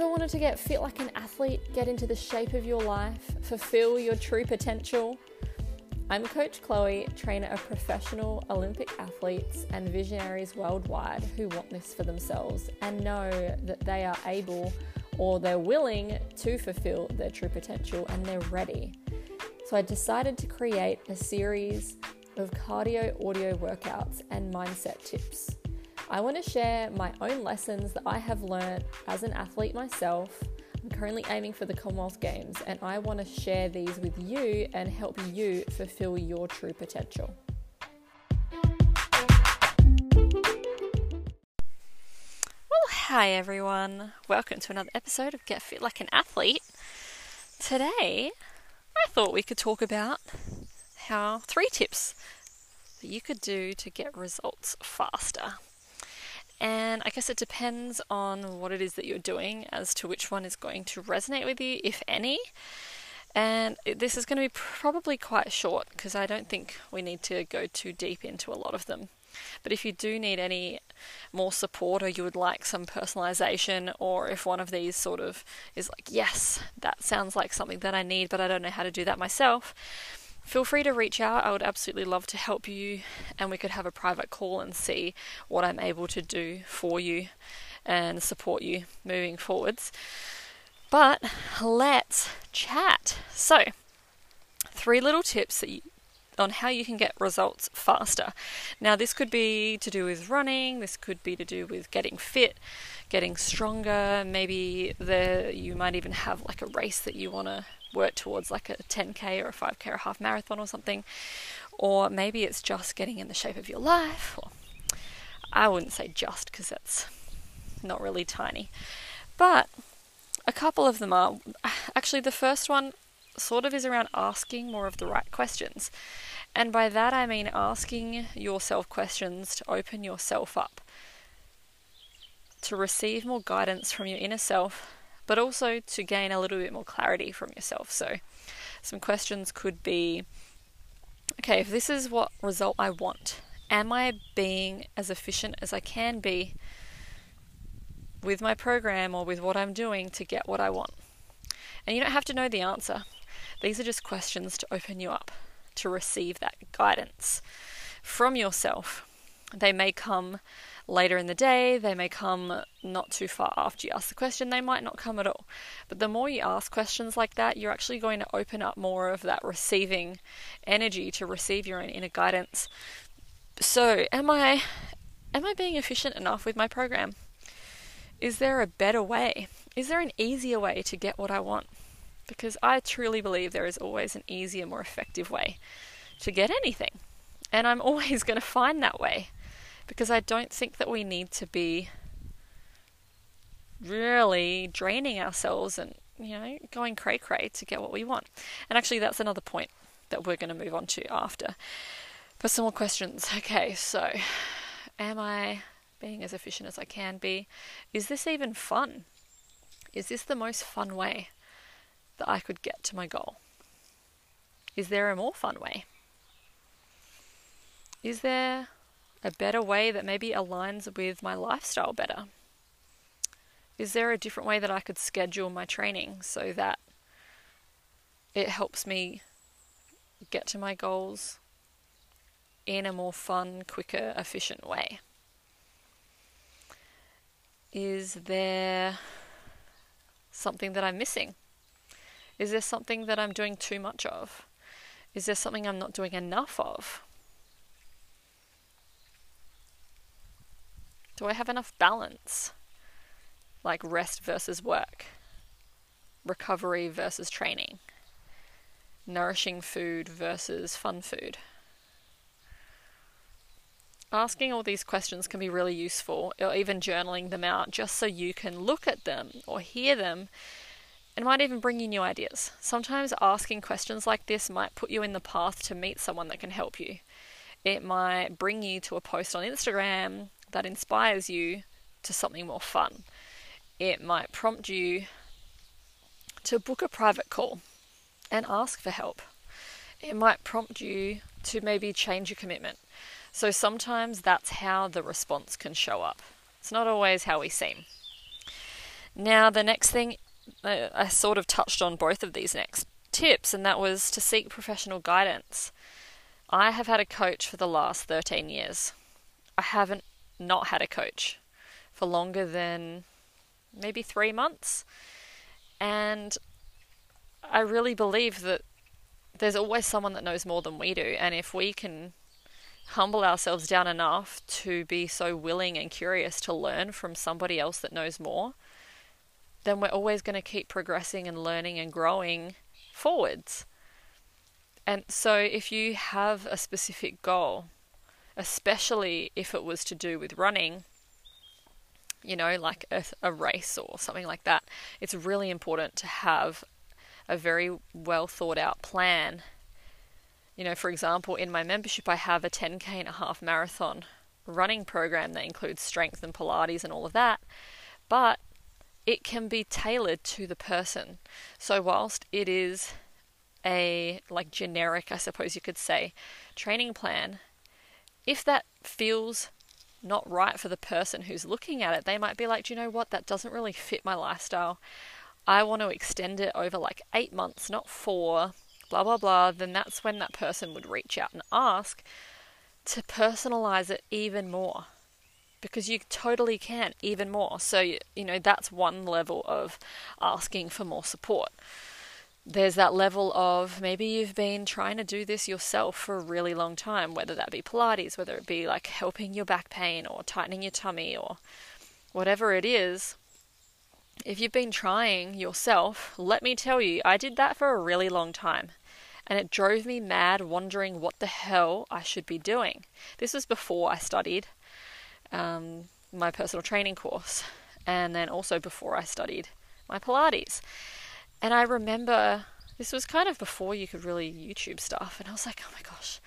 Ever wanted to get fit like an athlete, get into the shape of your life, fulfill your true potential? I'm Coach Chloe, trainer of professional Olympic athletes and visionaries worldwide who want this for themselves and know that they are able or they're willing to fulfill their true potential and they're ready. So I decided to create a series of cardio audio workouts and mindset tips. I want to share my own lessons that I have learned as an athlete myself. I'm currently aiming for the Commonwealth Games and I want to share these with you and help you fulfill your true potential. Well, hi everyone. Welcome to another episode of Get Fit Like an Athlete. Today, I thought we could talk about how three tips that you could do to get results faster. And I guess it depends on what it is that you're doing as to which one is going to resonate with you, if any. And this is going to be probably quite short because I don't think we need to go too deep into a lot of them. But if you do need any more support or you would like some personalization, or if one of these sort of is like, yes, that sounds like something that I need, but I don't know how to do that myself, feel free to reach out. I would absolutely love to help you, and we could have a private call and see what I'm able to do for you and support you moving forwards. But let's chat. So, three little tips that you, on how you can get results faster. Now, this could be to do with running, this could be to do with getting fit, getting stronger. Maybe there you might even have like a race that you want to work towards, like a 10k or a 5k or a half marathon or something. Or maybe it's just getting in the shape of your life. Or I wouldn't say just because that's not really tiny. But a couple of them are actually the first one sort of is around asking more of the right questions. And by that I mean asking yourself questions to open yourself up, to receive more guidance from your inner self, but also to gain a little bit more clarity from yourself. So, some questions could be okay, if this is what result I want, am I being as efficient as I can be with my program or with what I'm doing to get what I want? And you don't have to know the answer. These are just questions to open you up to receive that guidance from yourself. They may come later in the day, they may come not too far after you ask the question, they might not come at all. But the more you ask questions like that, you're actually going to open up more of that receiving energy to receive your own inner guidance. So, am I am I being efficient enough with my program? Is there a better way? Is there an easier way to get what I want? Because I truly believe there is always an easier, more effective way to get anything. And I'm always going to find that way because I don't think that we need to be really draining ourselves and you know going cray cray to get what we want. And actually, that's another point that we're going to move on to after. But some more questions. Okay, so am I being as efficient as I can be. Is this even fun? Is this the most fun way that I could get to my goal? Is there a more fun way? Is there a better way that maybe aligns with my lifestyle better? Is there a different way that I could schedule my training so that it helps me get to my goals in a more fun, quicker, efficient way? Is there something that I'm missing? Is there something that I'm doing too much of? Is there something I'm not doing enough of? Do I have enough balance? Like rest versus work, recovery versus training, nourishing food versus fun food asking all these questions can be really useful, or even journaling them out just so you can look at them or hear them and might even bring you new ideas. Sometimes asking questions like this might put you in the path to meet someone that can help you. It might bring you to a post on Instagram that inspires you to something more fun. It might prompt you to book a private call and ask for help. It might prompt you to maybe change your commitment so sometimes that's how the response can show up. It's not always how we seem. Now, the next thing uh, I sort of touched on both of these next tips, and that was to seek professional guidance. I have had a coach for the last 13 years. I haven't not had a coach for longer than maybe three months. And I really believe that there's always someone that knows more than we do. And if we can humble ourselves down enough to be so willing and curious to learn from somebody else that knows more, then we're always going to keep progressing and learning and growing forwards. And so, if you have a specific goal, especially if it was to do with running, you know, like a, a, race or something like that, it's really important to have a very well thought out plan. You know, for example, in my membership, I have a 10k and a half marathon running program that includes strength and Pilates and all of that, but it can be tailored to the person. So, whilst it is a like generic, I suppose you could say, training plan, if that feels not right for the person who's looking at it, they might be like, Do you know what? That doesn't really fit my lifestyle. I want to extend it over like eight months, not four, blah, blah, blah. Then that's when that person would reach out and ask to personalize it even more because you totally can even more. So, you know, that's one level of asking for more support there's that level of maybe you've been trying to do this yourself for a really long time, whether that be Pilates, whether it be like helping your back pain or tightening your tummy or whatever it is. If you've been trying yourself, let me tell you, I did that for a really long time. And it drove me mad wondering what the hell I should be doing. This was before I studied um, my personal training course, and then also before I studied my Pilates. And I remember this was kind of before you could really YouTube stuff, and I was like, oh my gosh,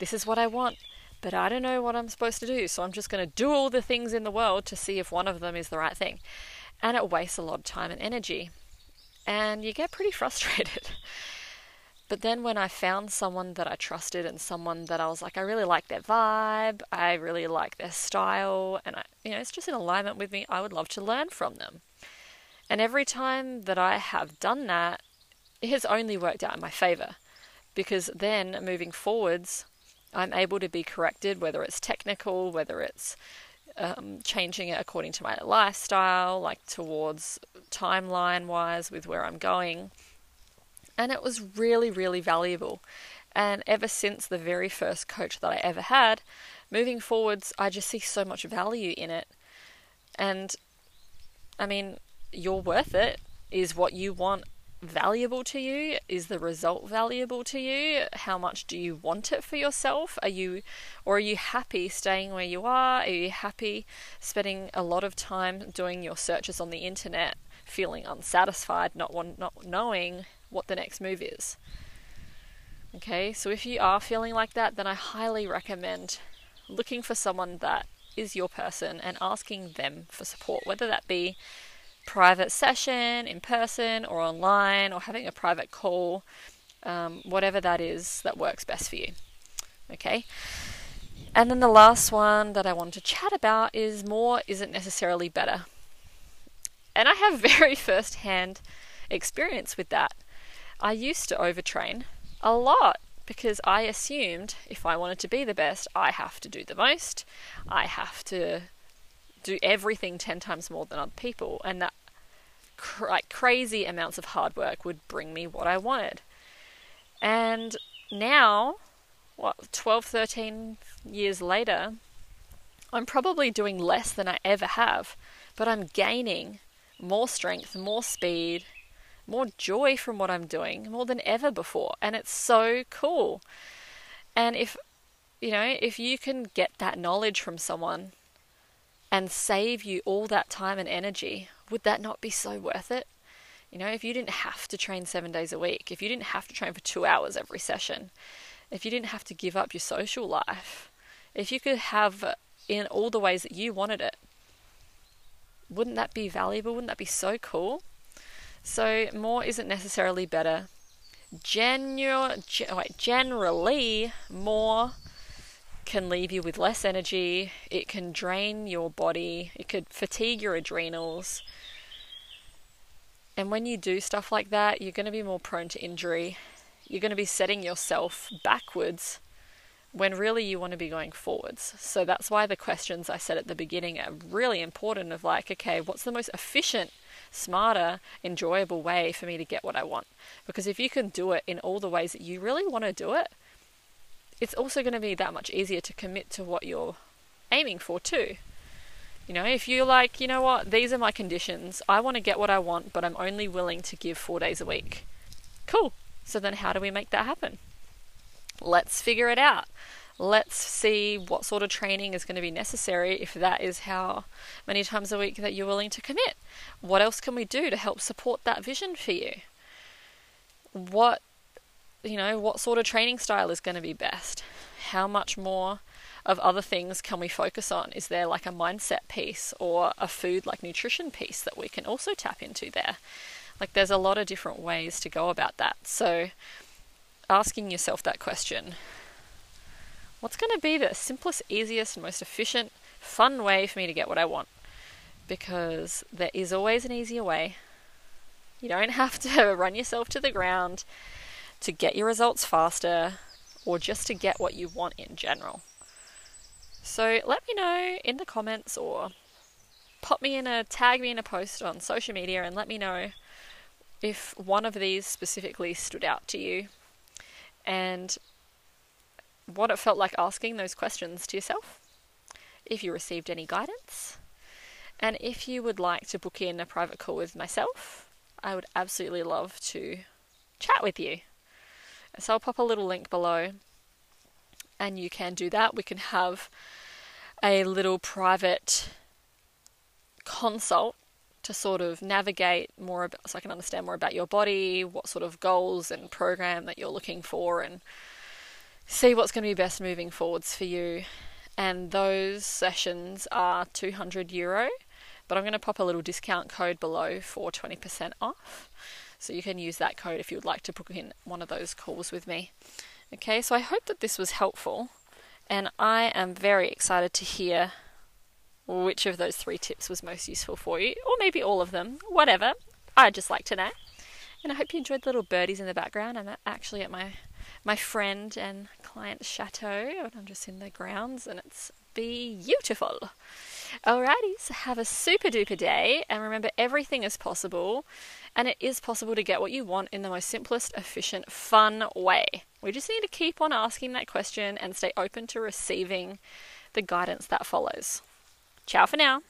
this is what I want, but I don't know what I'm supposed to do, so I'm just going to do all the things in the world to see if one of them is the right thing. And it wastes a lot of time and energy, and you get pretty frustrated. But then when I found someone that I trusted and someone that I was like, I really like their vibe, I really like their style, and I, you know, it's just in alignment with me, I would love to learn from them. And every time that I have done that, it has only worked out in my favor because then moving forwards, I'm able to be corrected, whether it's technical, whether it's um, changing it according to my lifestyle, like towards timeline wise with where I'm going. And it was really, really valuable. And ever since the very first coach that I ever had, moving forwards, I just see so much value in it. And I mean, you're worth it? Is what you want valuable to you? Is the result valuable to you? How much do you want it for yourself? Are you or are you happy staying where you are? Are you happy spending a lot of time doing your searches on the internet, feeling unsatisfied, not not knowing what the next move is? Okay? So if you are feeling like that, then I highly recommend looking for someone that is your person and asking them for support, whether that be private session in person or online or having a private call, um, whatever that is that works best for you. Okay. And then the last one that I want to chat about is more isn't necessarily better. And I have very first hand experience with that. I used to overtrain a lot because I assumed if I wanted to be the best, I have to do the most. I have to do everything 10 times more than other people and that cr- like crazy amounts of hard work would bring me what I wanted. And now, what 12 13 years later, I'm probably doing less than I ever have, but I'm gaining more strength, more speed, more joy from what I'm doing, more than ever before, and it's so cool. And if you know, if you can get that knowledge from someone and save you all that time and energy, would that not be so worth it? You know, if you didn't have to train seven days a week, if you didn't have to train for two hours every session, if you didn't have to give up your social life, if you could have in all the ways that you wanted it, wouldn't that be valuable? Wouldn't that be so cool? So, more isn't necessarily better. Genu- wait, generally, more can leave you with less energy, it can drain your body, it could fatigue your adrenals. And when you do stuff like that, you're going to be more prone to injury. You're going to be setting yourself backwards when really you want to be going forwards. So that's why the questions I said at the beginning are really important of like, okay, what's the most efficient, smarter, enjoyable way for me to get what I want? Because if you can do it in all the ways that you really want to do it, it's also going to be that much easier to commit to what you're aiming for too. You know, if you're like, you know what, these are my conditions, I want to get what I want, but I'm only willing to give four days a week. Cool. So then how do we make that happen? Let's figure it out. Let's see what sort of training is going to be necessary if that is how many times a week that you're willing to commit. What else can we do to help support that vision for you? What, you know, what sort of training style is going to be best? How much more of other things can we focus on? Is there like a mindset piece or a food like nutrition piece that we can also tap into there? Like there's a lot of different ways to go about that. So asking yourself that question what's going to be the simplest, easiest, most efficient, fun way for me to get what I want? Because there is always an easier way. You don't have to run yourself to the ground to get your results faster or just to get what you want in general. So let me know in the comments or pop me in a tag me in a post on social media and let me know if one of these specifically stood out to you and what it felt like asking those questions to yourself, if you received any guidance, and if you would like to book in a private call with myself, I would absolutely love to chat with you. So I'll pop a little link below and you can do that. We can have a little private consult to sort of navigate more about, so I can understand more about your body, what sort of goals and program that you're looking for, and see what's going to be best moving forwards for you. And those sessions are 200 euro, but I'm going to pop a little discount code below for 20% off. So you can use that code if you would like to book in one of those calls with me. Okay, so I hope that this was helpful, and I am very excited to hear which of those three tips was most useful for you, or maybe all of them, whatever. I'd just like to know. And I hope you enjoyed the little birdies in the background. I'm actually at my my friend and client's chateau, and I'm just in the grounds, and it's beautiful. Alrighty, so have a super duper day, and remember everything is possible, and it is possible to get what you want in the most simplest, efficient, fun way. We just need to keep on asking that question and stay open to receiving the guidance that follows. Ciao for now.